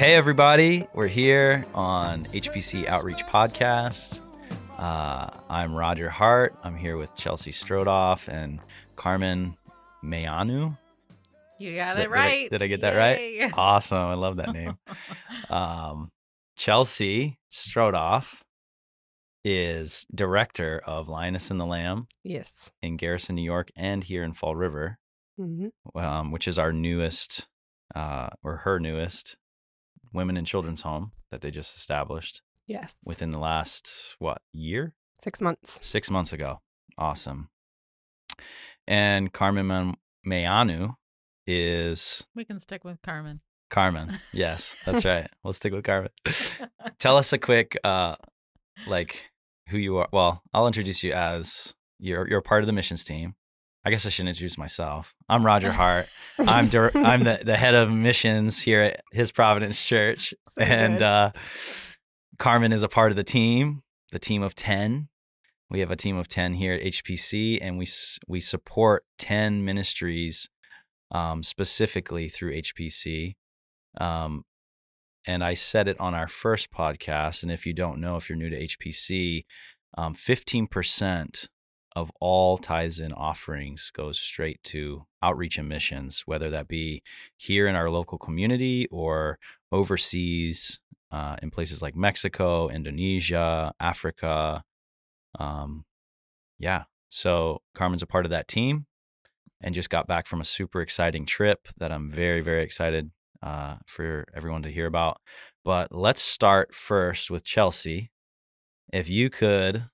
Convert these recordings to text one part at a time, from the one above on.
Hey, everybody. We're here on HPC Outreach Podcast. Uh, I'm Roger Hart. I'm here with Chelsea Strothoff and Carmen Maianu. You got Is it right. Did I, did I get that right? Awesome. I love that name. um, Chelsea Strothoff is director of Lioness and the Lamb Yes. in Garrison, New York, and here in Fall River, hmm um, which is our newest, uh, or her newest, women and children's home that they just established Yes. within the last what year? six months. Six months ago. Awesome. And Carmen Man- Maianu is We can stick with Carmen. Carmen. Yes, that's right. We'll stick with Carmen. Tell us a quick, uh, like who you are. Well, I'll introduce you as you're you're part of the missions team. I guess I should introduce myself. I'm Roger Hart. I'm dir- I'm the, the head of missions here at His Providence Church, So and uh, Carmen is a part of the team, the team of ten. We have a team of ten here at HPC, and we we support ten ministries um, specifically through HPC. Um, and I said it on our first podcast. And if you don't know, if you're new to HPC, um, 15% of all tithes and offerings goes straight to outreach and missions, whether that be here in our local community or overseas uh, in places like Mexico, Indonesia, Africa. Um, yeah. So Carmen's a part of that team and just got back from a super exciting trip that I'm very, very excited uh, for everyone to hear about. But let's start first with Chelsea. If you could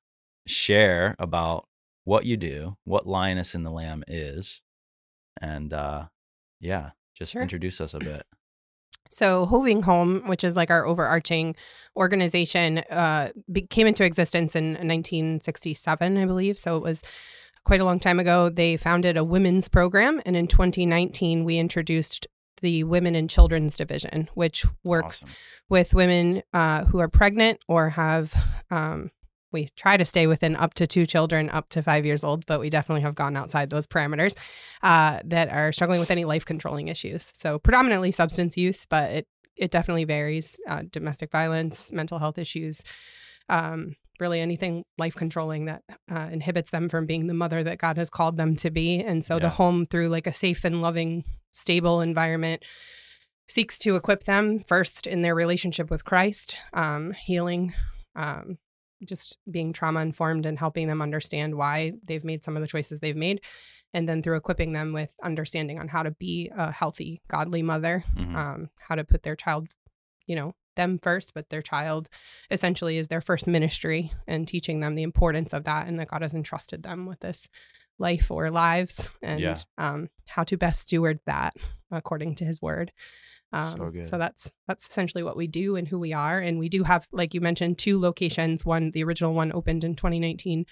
share about what you do, what Lioness in the Lamb is, and uh, yeah, just Sure. introduce us a bit. So Hoving Home, which is like our overarching organization, uh, be- came into existence in 1967, I believe. So it was quite a long time ago. They founded a women's program, and in 2019, we introduced the Women and Children's Division, which works Awesome. with women uh, who are pregnant or have. Um, we try to stay within up to two children, up to five years old, but we definitely have gone outside those parameters uh, that are struggling with any life controlling issues. So predominantly substance use, but it it definitely varies. Uh, domestic violence, mental health issues, um, really anything life controlling that uh, inhibits them from being the mother that God has called them to be. And so Yeah. the home, through like a safe and loving, stable environment, seeks to equip them first in their relationship with Christ, um, healing. Um, just being trauma informed and helping them understand why they've made some of the choices they've made and then through equipping them with understanding on how to be a healthy godly mother Mhm. um, how to put their child you know them first but their child essentially is their first ministry and teaching them the importance of that and that god has entrusted them with this life or lives and Yeah. um, how to best steward that according to his word um, So so that's that's essentially what we do and who we are and we do have like you mentioned two locations one the original one opened in 2019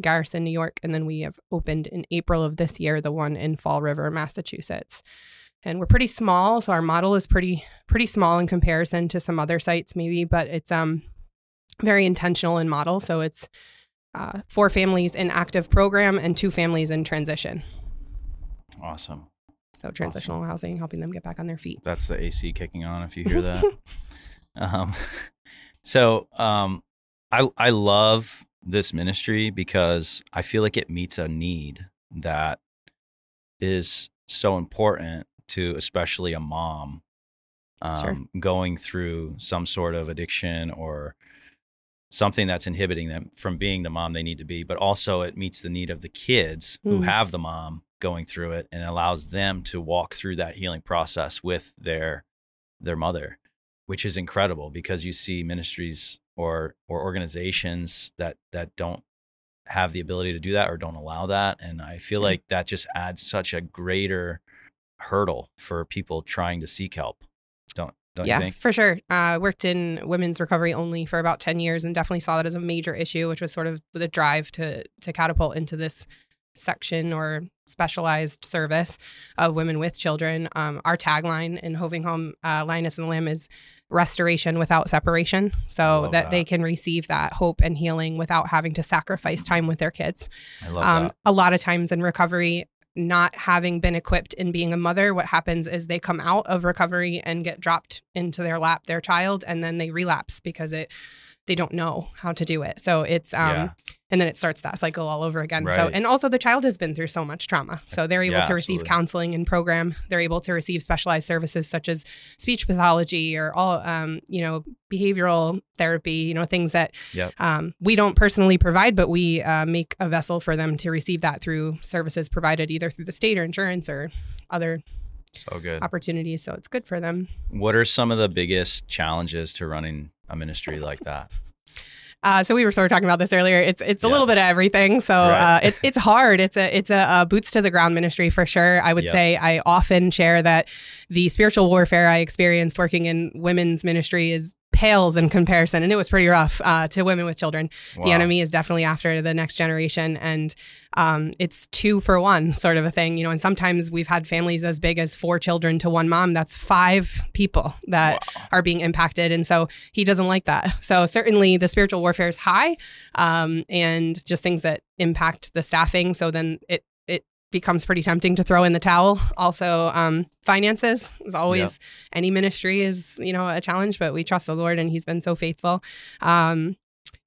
Garrison, New York, and then we have opened in April of this year the one in Fall River, Massachusetts. And we're pretty small, so our model is pretty pretty small in comparison to some other sites, maybe, but it's um very intentional in model. So it's uh, four families in active program and two families in transition. Awesome. So transitional housing, helping them get back on their feet. That's the AC kicking on. If you hear that. um, so um, I I love this ministry because I feel like it meets a need that is so important to especially a mom um, Sure. going through some sort of addiction or something that's inhibiting them from being the mom they need to be but also it meets the need of the kids who Mm. have the mom going through it and allows them to walk through that healing process with their their mother which is incredible because you see ministries or or organizations that that don't have the ability to do that or don't allow that and i feel Sure. like that just adds such a greater hurdle for people trying to seek help don't don't yeah, you think for sure. Uh, worked in women's recovery only for about 10 years and definitely saw that as a major issue, which was sort of the drive to to catapult into this section or specialized service of women with children. Um, our tagline in Hoving Home, uh, Lioness and Lamb is restoration without separation so love that, they can receive that hope and healing without having to sacrifice time with their kids. i love Um, that a lot of times in recovery, not having been equipped in being a mother, what happens is they come out of recovery and get dropped into their lap, their child, and then they relapse because it they don't know how to do it. So it's um Yeah. And then it starts that cycle all over again. So and also the child has been through so much trauma. So they're able Yeah, to receive absolutely. counseling and program. They're able to receive specialized services such as speech pathology or all um, you know, behavioral therapy, you know, things that Yep. um, we don't personally provide, but we uh, make a vessel for them to receive that through services provided either through the state or insurance or other So good. opportunities. So it's good for them. What are some of the biggest challenges to running a ministry like that? Uh, so we were sort of talking about this earlier. It's it's a Yeah. little bit of everything. So Right. uh, it's it's hard. It's a it's a, uh boots to the ground ministry for sure. I would Yep. say I often share that the spiritual warfare I experienced working in women's ministry is pales in comparison, and it was pretty rough uh, to women with children. The enemy is definitely after the next generation, and um, it's two for one sort of a thing, you know. And sometimes we've had families as big as four children to one mom. That's five people that Wow. are being impacted, and so he doesn't like that. So certainly the spiritual warfare is high, um, and just things that impact the staffing. So then it becomes pretty tempting to throw in the towel. Also, um, finances is always any ministry is you know a challenge, but we trust the Lord, and He's been so faithful. Um,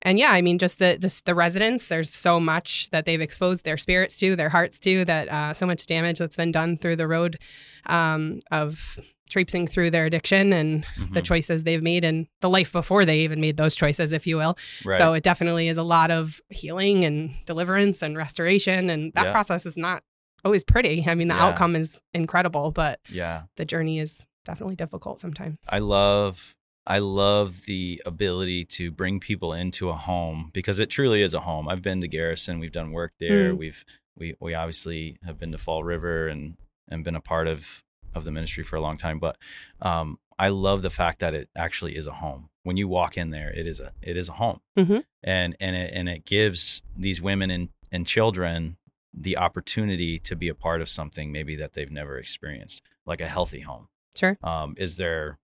and yeah, I mean, just the, the the residents. There's so much that they've exposed their spirits to, their hearts to. That uh, so much damage that's been done through the road um, of traipsing through their addiction and the Mhm. choices they've made and the life before they even made those choices, if you will. Right. So it definitely is a lot of healing and deliverance and restoration, and that Yeah. process is not always pretty. I mean, the Yeah. outcome is incredible, but yeah. the journey is definitely difficult sometimes. I love I love the ability to bring people into a home because it truly is a home. I've been to Garrison, we've done work there. Mm. We've we we obviously have been to Fall River and and been a part of of the ministry for a long time, but um I love the fact that it actually is a home. When you walk in there, it is a it is a home. Mhm. And and it and it gives these women and and children the opportunity to be a part of something maybe that they've never experienced, like a healthy home. Sure. Um, is there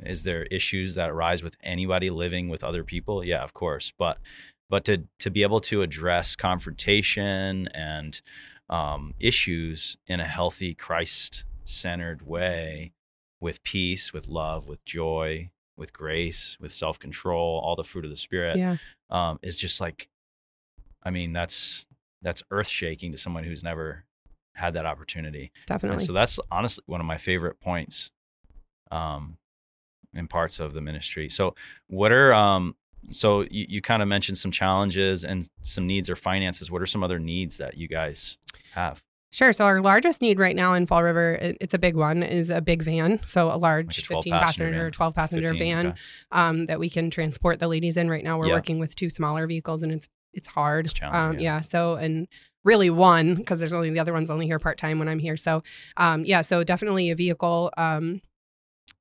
is there issues that arise with anybody living with other people? Yeah, of course. But but to to be able to address confrontation and um, issues in a healthy Christ centered way, with peace, with love, with joy, with grace, with self control, all the fruit of the spirit, Yeah, um, is just like, I mean, that's that's earth shaking to someone who's never had that opportunity. And definitely. so that's honestly one of my favorite points um in parts of the ministry. So what are um so you, you kind of mentioned some challenges and some needs or finances. What are some other needs that you guys have? Sure. So our largest need right now in Fall River, it's a big one, is a big van. So a large Like a 15 passenger passenger, van. 12 passenger 15, van okay. um, that we can transport the ladies in. Right now, we're Yeah. working with two smaller vehicles, and it's it's hard. It's um, yeah. yeah. So and really one because there's only the other one's only here part time when I'm here. So um, yeah. So definitely a vehicle. Um,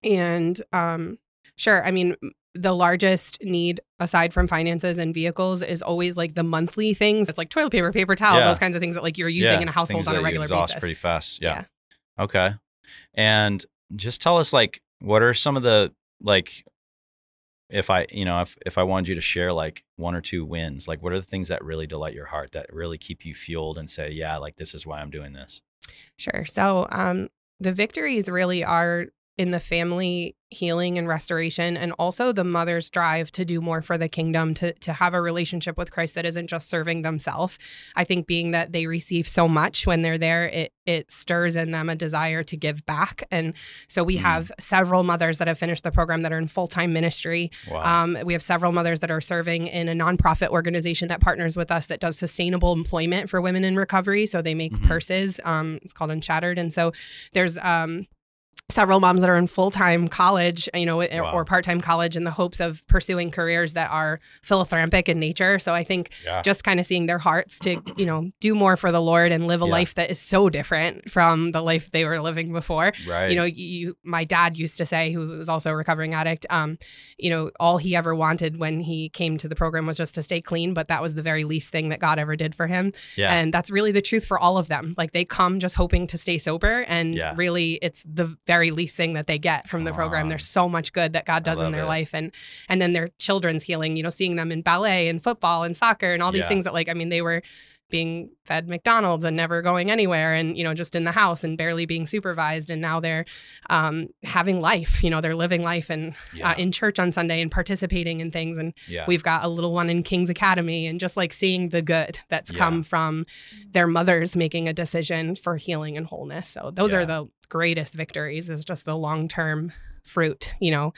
and um, sure. I mean. The largest need aside from finances and vehicles is always like the monthly things. It's like toilet paper, paper towel, Yeah. those kinds of things that like you're using Yeah, in a household things on a regular basis. pretty fast. Yeah. Okay. And just tell us like what are some of the like if I, you know, if if I wanted you to share like one or two wins, like what are the things that really delight your heart that really keep you fueled and say, yeah, like this is why I'm doing this. Sure. So um, the victories really are in the family healing and restoration, and also the mother's drive to do more for the kingdom, to to have a relationship with Christ that isn't just serving themselves. I think being that they receive so much when they're there, it it stirs in them a desire to give back. And so we Mm. have several mothers that have finished the program that are in full time ministry. Wow. Um, we have several mothers that are serving in a nonprofit organization that partners with us that does sustainable employment for women in recovery. So they make Mhm. purses. Um, it's called Unshattered, and so there's um, several moms that are in full time college, you know, or, Wow. or part time college in the hopes of pursuing careers that are philanthropic in nature. So I think yeah. just kind of seeing their hearts to you know do more for the Lord and live a Yeah. life that is so different from the life they were living before right. you know you my dad used to say who was also a recovering addict um you know all he ever wanted when he came to the program was just to stay clean but that was the very least thing that god ever did for him yeah. and that's really the truth for all of them like they come just hoping to stay sober and really it's the very least thing that they get from the program there's so much good that god does in their it. life and and then their children's healing you know seeing them in ballet and football and soccer and all these Yeah. things that like i mean they were being fed McDonald's and never going anywhere and, you know, just in the house and barely being supervised. And now they're um, having life, you know, they're living life and Yeah. uh, in church on Sunday and participating in things. And yeah. we've got a little one in King's Academy and just like seeing the good that's Yeah. come from their mothers making a decision for healing and wholeness. So those are the greatest victories is just the long-term fruit, you know.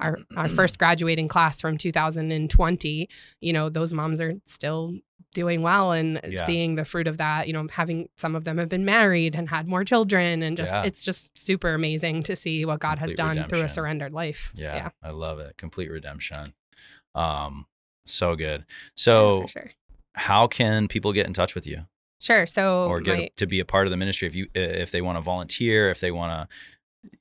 Our our first graduating class from 2020, you know, those moms are still doing well and Yeah. seeing the fruit of that, you know, having some of them have been married and had more children and just Yeah. it's just super amazing to see what God has Complete done through a surrendered life. yeah, Yeah. I love it. Complete redemption. Um, so good. So, sure. how can people get in touch with you Sure. So or get my- to be a part of the ministry if you if they want to volunteer, if they want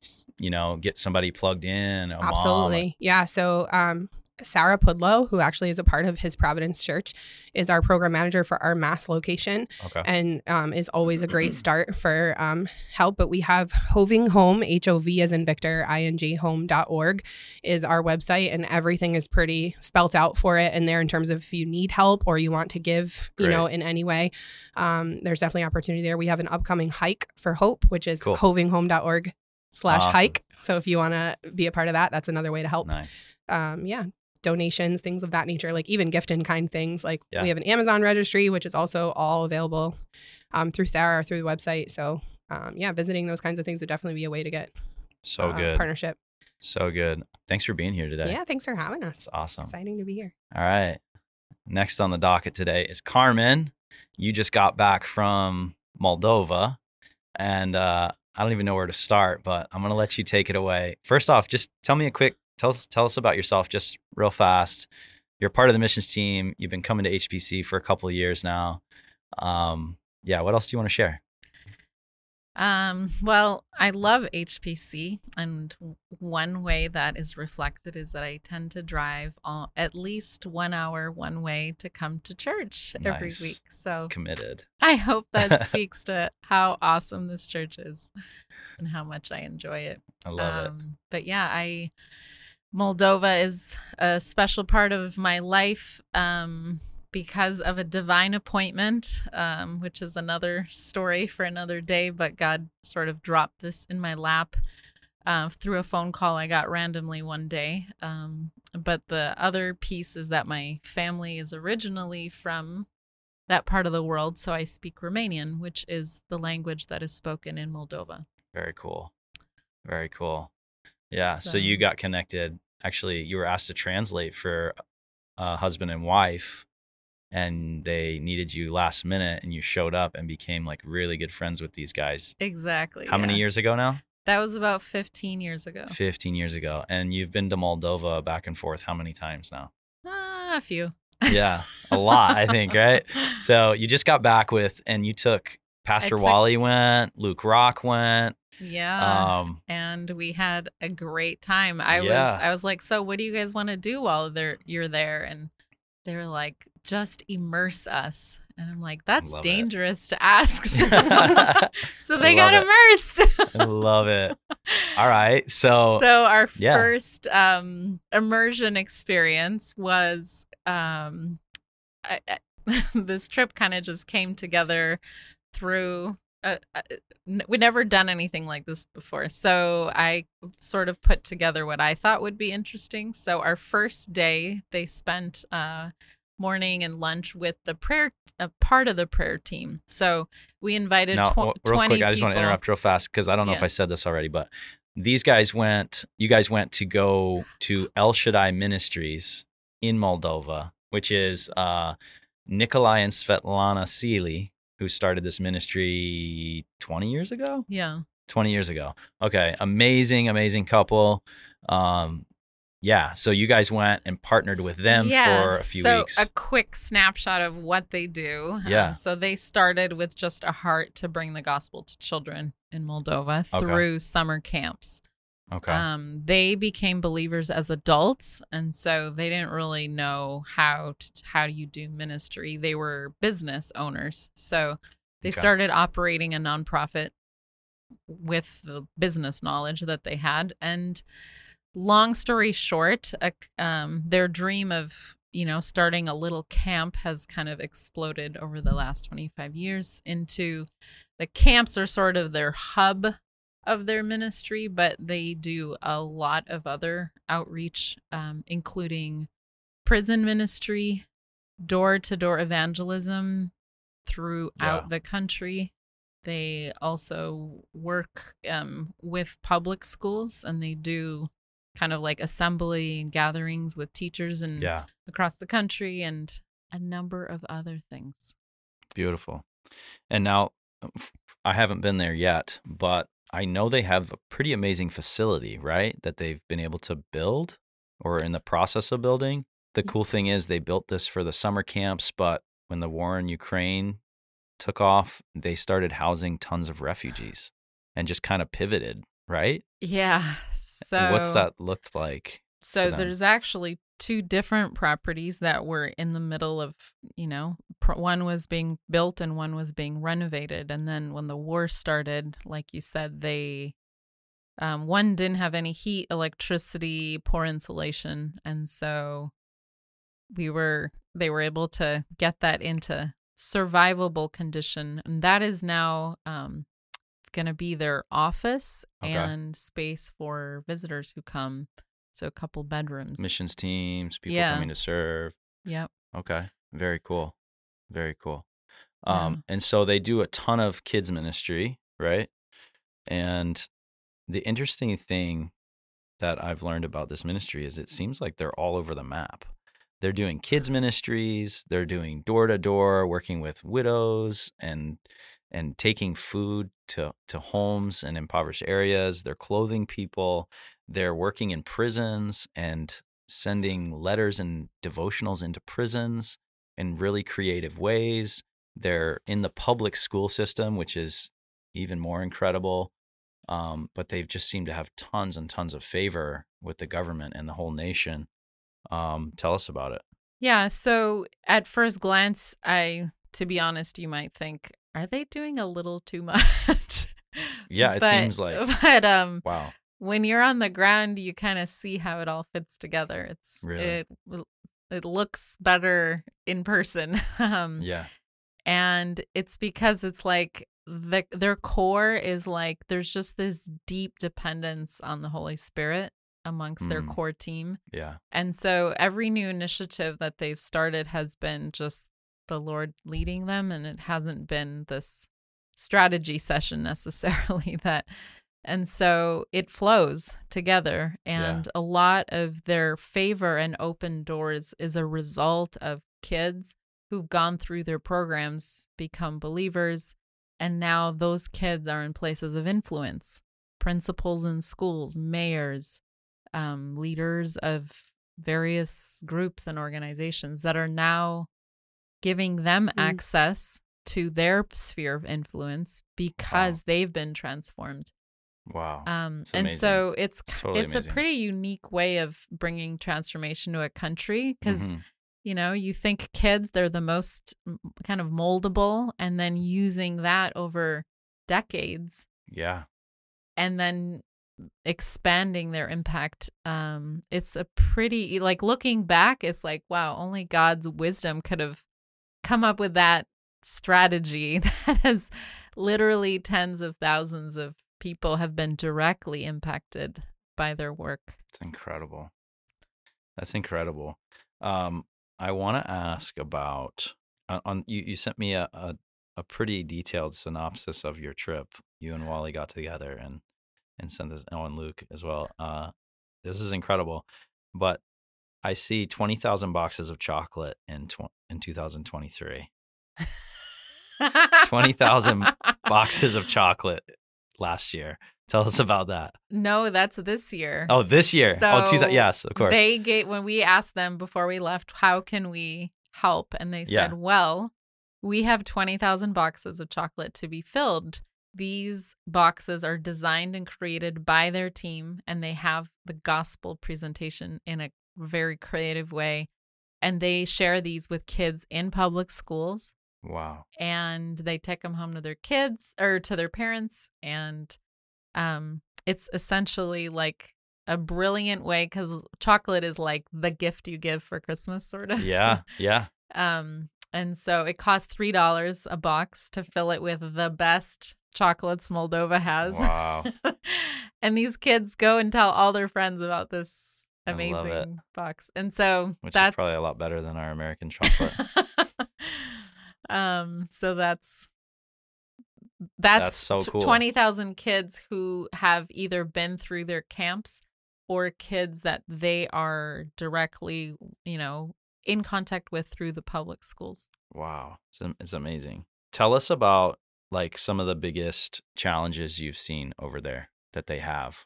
to, you know, get somebody plugged in? A mom, Absolutely. yeah. So, um, Sarah Pudlow, who actually is a part of His Providence Church, is our program manager for our mass location okay. and um, is always a great start for um, help. But we have Hoving Home, H O V as in Victor, I N G home.org is our website, and everything is pretty spelt out for it in there in terms of if you need help or you want to give, you Great. know, in any way. Um, there's definitely opportunity there. We have an upcoming hike for hope, which is Cool. hovinghome.org slash Awesome. hike. So if you want to be a part of that, that's another way to help Nice. um, yeah, donations, things of that nature, like even gift in kind things. Like Yeah. we have an Amazon registry, which is also all available um, through Sarah or through the website. So um, yeah, visiting those kinds of things would definitely be a way to get So uh, good. partnership. So good. Thanks for being here today. Yeah, thanks for having us. It's awesome. Exciting to be here. All right. Next on the docket today is Carmen. You just got back from Moldova, and uh, I don't even know where to start, but I'm gonna let you take it away. First off, just tell me a quick tell us tell us about yourself, just real fast. You're part of the missions team. You've been coming to HPC for a couple of years now. Um, yeah. What else do you want to share? Um, well, I love HPC, and one way that is reflected is that I tend to drive all, at least one hour one way to come to church every week. So Committed. I hope that speaks to how awesome this church is and how much I enjoy it. I love it. Um, But yeah, I Moldova is a special part of my life um, because of a divine appointment, um, which is another story for another day. But God sort of dropped this in my lap uh, through a phone call I got randomly one day. Um, but the other piece is that my family is originally from that part of the world, so I speak Romanian, which is the language that is spoken in Moldova. Very cool. Very cool. Yeah. So, you got connected. Actually, you were asked to translate for a husband and wife, and they needed you last minute, and you showed up and became like really good friends with these guys. Exactly. How many years ago now? That was about 15 years ago. 15 years ago. And you've been to Moldova back and forth how many times now? Ah, a few. Yeah, a lot, I think, right? So you just got back with, and you took Pastor took- Wally went, Luke Rock went. Yeah. Um, and we had a great time. I Yeah. was I was like, "So what do you guys want to do while they're you're there?" And they were like, "Just immerse us." And I'm like, "That's Love it. dangerous to ask." so they got love immersed. I love it. All right. So, so our yeah. first um immersion experience was um I, I, this trip kind of just came together through uh, uh, we'd never done anything like this before. So i sort of put together what i thought would be interesting. So our first day they spent uh morning and lunch with the prayer a part of the prayer team. So we invited now, tw- real 20 quick, I just want to interrupt real fast because I don't know if I said this already, but these guys went, you guys went to go to El Shaddai Ministries in Moldova, which is uh, Nikolai and Svetlana Seely, who started this ministry 20 years ago. yeah 20 years ago. Okay. Amazing, amazing couple. Um, yeah. So you guys went and partnered with them for a few so weeks. a quick snapshot of what they do. Um, Yeah. so they started with just a heart to bring the gospel to children in Moldova Okay. through summer camps. Okay. Um, they became believers as adults, and so they didn't really know how to, how do you do ministry. They were business owners, so they Okay. started operating a nonprofit with the business knowledge that they had. And long story short, a, um, their dream of you know, starting a little camp has kind of exploded over the last 25 years into the camps are sort of their hub of their ministry, but they do a lot of other outreach, um, including prison ministry, door to door evangelism throughout Yeah. the country. They also work um, with public schools and they do kind of like assembly and gatherings with teachers and Yeah. across the country and a number of other things. Beautiful. And now I haven't been there yet, but I know they have a pretty amazing facility, right? That they've been able to build or in the process of building. The mm. cool thing is they built this for the summer camps, but when the war in Ukraine took off, they started housing tons of refugees and just kind of pivoted, right? Yeah. So What's that looked like? So there's actually two different properties that were in the middle of, you know, pr- one was being built and one was being renovated. And then when the war started, like you said, they um, one didn't have any heat, electricity, poor insulation, and so we were they were able to get that into survivable condition, and that is now um, going to be their office Okay. and space for visitors who come. So a couple bedrooms. Missions teams, people Yeah. coming to serve. Yep. Okay. Very cool. Very cool. Yeah. Um, and so they do a ton of kids ministry, right? And the interesting thing that I've learned about this ministry is it seems like they're all over the map. They're doing kids ministries, they're doing door to door, working with widows and and taking food to to homes and impoverished areas. They're clothing people. They're working in prisons and sending letters and devotionals into prisons in really creative ways. They're in the public school system, which is even more incredible. Um, but they've just seemed to have tons and tons of favor with the government and the whole nation. Um, tell us about it. Yeah. So at first glance, I, to be honest, you might think, are they doing a little too much? Yeah, it But- seems like But um, wow. When you're on the ground, you kind of see how it all fits together. It's Really? it it looks better in person. um, Yeah, and it's because it's like the their core is like there's just this deep dependence on the Holy Spirit amongst their Mm. core team. yeah, And so every new initiative that they've started has been just the Lord leading them and it hasn't been this strategy session necessarily that and so it flows together Yeah. and a lot of their favor and open doors is a result of kids who've gone through their programs become believers and now those kids are in places of influence principals in schools mayors um, leaders of various groups and organizations that are now giving them Mm. access to their sphere of influence because they've been transformed. Wow. Um, and so it's It's totally it's a pretty unique way of bringing transformation to a country because Mhm. you know you think kids they're the most kind of moldable, and then using that over decades yeah, and then expanding their impact um it's a pretty like looking back it's like wow only god's wisdom could have come up with that strategy that has literally tens of thousands of people have been directly impacted by their work it's incredible. That's incredible. Um, I want to ask about on, on you. You sent me a, a a pretty detailed synopsis of your trip. You and Wally got together and and sent this. Oh, and Luke as well. Uh, this is incredible. But I see twenty thousand boxes of chocolate in tw- in two thousand twenty three. 20,000 Boxes of chocolate last year. Tell us about that. no that's this year Oh, this year. oh, two, So yes, of course. They gave when we asked them before we left, how can we help? And they said, Yeah. well, we have 20,000 boxes of chocolate to be filled. These boxes are designed and created by their team, and they have the gospel presentation in a very creative way. And they share these with kids in public schools, wow. and they take them home to their kids or to their parents. And um, it's essentially like a brilliant way because chocolate is like the gift you give for Christmas, sort of. Yeah, yeah. um, and so it costs three dollars a box to fill it with the best chocolates Moldova has. Wow. and these kids go and tell all their friends about this I love it. amazing box. And so Which that's is probably a lot better than our American chocolate. Um so that's that's, That's so cool. 20,000 kids who have either been through their camps or kids that they are directly, you know, in contact with through the public schools. wow. It's, it's amazing. Tell us about like some of the biggest challenges you've seen over there that they have.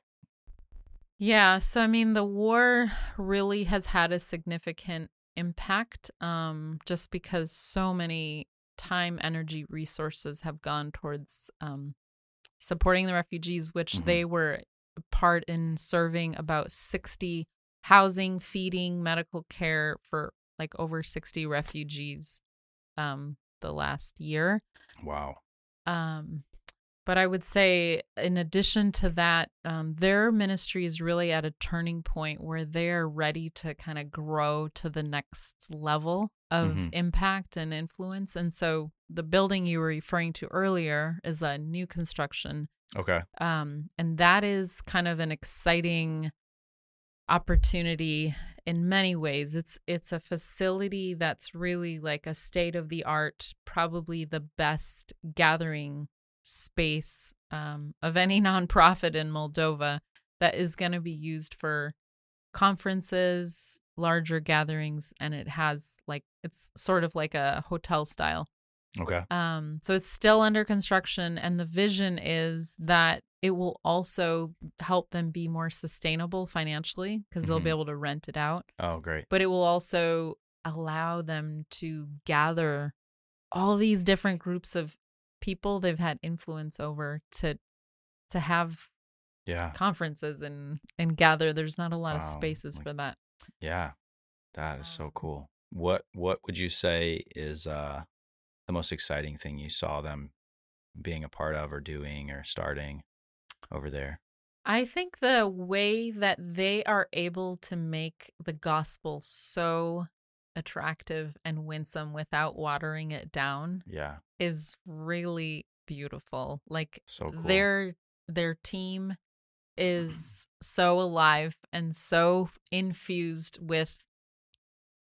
Yeah, so I mean the war really has had a significant impact um just because so many time, energy, resources have gone towards um supporting the refugees which Mhm. they were part in serving about 60 housing, feeding, medical care for like over 60 refugees um the last year. Wow. Um, but I would say, in addition to that, um, their ministry is really at a turning point where they're ready to kind of grow to the next level of Mhm. impact and influence. And so, the building you were referring to earlier is a new construction, Okay. um, and that is kind of an exciting opportunity in many ways it's it's a facility that's really like a state of the art probably the best gathering space um, of any nonprofit in moldova that is going to be used for conferences larger gatherings and it has like it's sort of like a hotel style Okay. um, so it's still under construction, and the vision is that it will also help them be more sustainable financially because they'll be Mhm. able to rent it out. Oh, great. But it will also allow them to gather all these different groups of people they've had influence over to to have Yeah. conferences and and gather. There's not a lot of spaces like- for that. Yeah. That is so cool. What what would you say is uh the most exciting thing you saw them being a part of or doing or starting over there? I think the way that they are able to make the gospel so attractive and winsome without watering it down Yeah. is really beautiful. Like So cool. their their team mm-hmm. is so alive and so infused with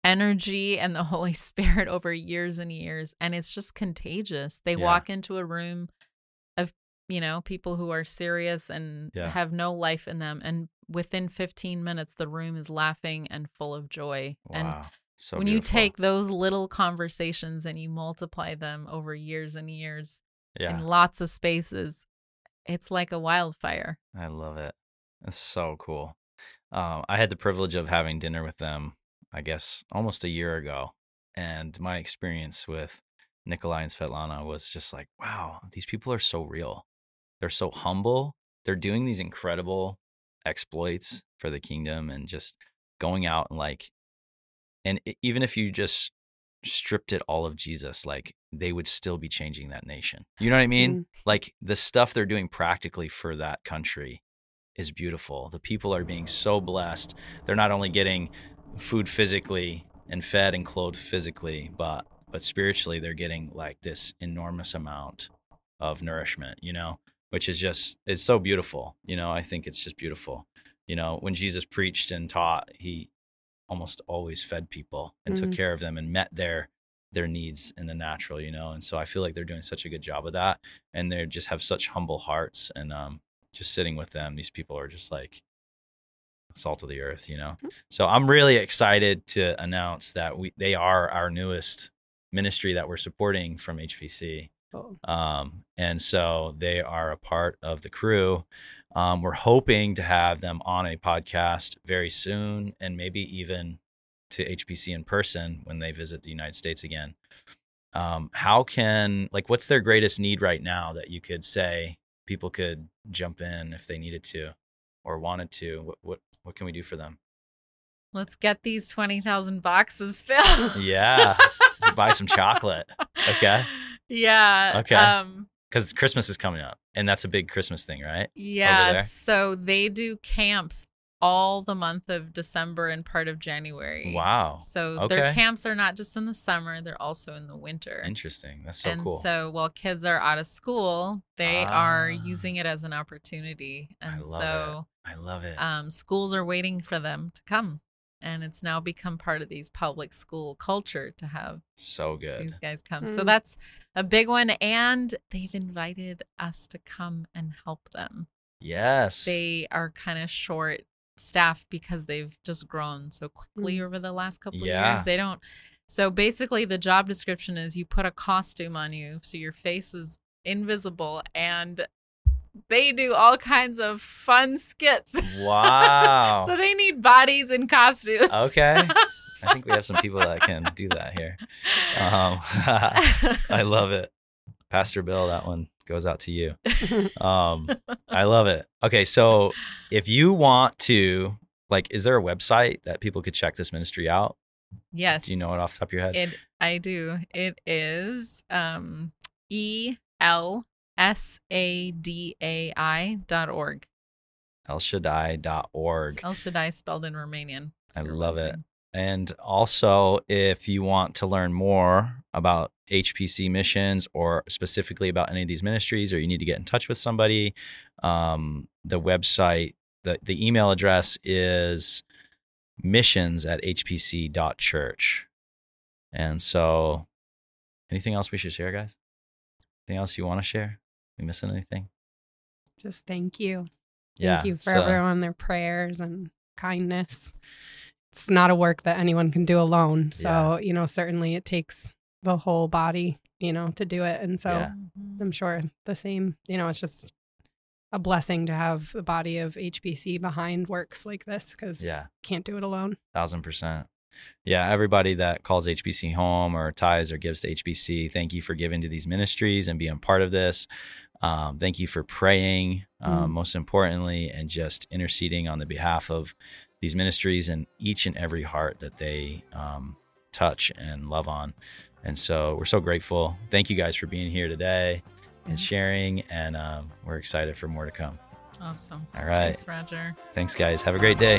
energy and the Holy Spirit over years and years and it's just contagious. They Yeah. walk into a room of you know people who are serious and Yeah. have no life in them and within 15 minutes the room is laughing and full of joy. And Wow. So when you take those little conversations and you multiply them over years and years Yeah. in lots of spaces, it's like a wildfire. I love it. It's so cool. Um, I had the privilege of having dinner with them, I guess, almost a year ago. And my experience with Nikolai and Svetlana was just like, wow, these people are so real. They're so humble. They're doing these incredible exploits for the kingdom and just going out and like, and even if you just stripped it all of Jesus, like they would still be changing that nation. You know what I mean? Mm. like the stuff they're doing practically for that country is beautiful. The people are being so blessed. They're not only getting food physically and fed and clothed physically, but but spiritually they're getting like this enormous amount of nourishment, you know, which is just it's so beautiful. You know, I think it's just beautiful. You know, when Jesus preached and taught, he almost always fed people and took Mhm. care of them and met their their needs in the natural, you know. And so I feel like they're doing such a good job of that and they just have such humble hearts and um just sitting with them these people are just like salt of the earth you know Mhm. so i'm really excited to announce that we they are our newest ministry that we're supporting from hpc Oh, um, and so they are a part of the crew um, we're hoping to have them on a podcast very soon and maybe even to hpc in person when they visit the united states again um, how can like what's their greatest need right now that you could say people could jump in if they needed to or wanted to what what, what can we do for them Let's get these 20,000 boxes filled. yeah Let's buy some chocolate Okay. Yeah. Okay. Um, because christmas is coming up and that's a big christmas thing right yeah. So they do camps all the month of December and part of January. Wow. So their camps are not just in the summer, they're also in the winter. Interesting. That's so and cool. so while kids are out of school, they are Ah. using it as an opportunity. I And love so I love it. um, schools are waiting for them to come. And it's now become part of these public school culture to have so good. these guys come. So Mm. that's a big one. And they've invited us to come and help them. Yes. They are kind of short staffed because they've just grown so quickly Mm. over the last couple of years. They don't. So basically, the job description is you put a costume on you so your face is invisible and they do all kinds of fun skits. Wow. so they need bodies and costumes. Okay. I think we have some people that can do that here. Um, I love it. Pastor Bill, that one goes out to you. Um, I love it. Okay, so if you want to, like, is there a website that people could check this ministry out? yes. Do you know it off the top of your head? It I do. It is um E L S A D A I dot org. ElShaddai.org. It's El Shaddai spelled in Romanian. I love it. And also, if you want to learn more about HPC missions or specifically about any of these ministries, or you need to get in touch with somebody, um, the website, the, the email address is missions at hpc.church. And so, anything else we should share, guys? Anything else you want to share? We missing anything? Just thank you. Yeah. Thank you for so- everyone, their prayers and kindness. It's not a work that anyone can do alone. So, Yeah. you know, certainly it takes the whole body, you know, to do it. And so Yeah. I'm sure the same, you know, it's just a blessing to have a body of HPC behind works like this because Yeah. can't do it alone. Thousand percent. Yeah, everybody that calls HPC home or ties or gives to HPC, thank you for giving to these ministries and being part of this. Um, thank you for praying, um, Mm. most importantly, and just interceding on the behalf of these ministries and each and every heart that they um, touch and love on. And so we're so grateful. Thank you guys for being here today and sharing. And um, we're excited for more to come. Awesome. All right. Thanks, Roger. Thanks, guys. Have a great day.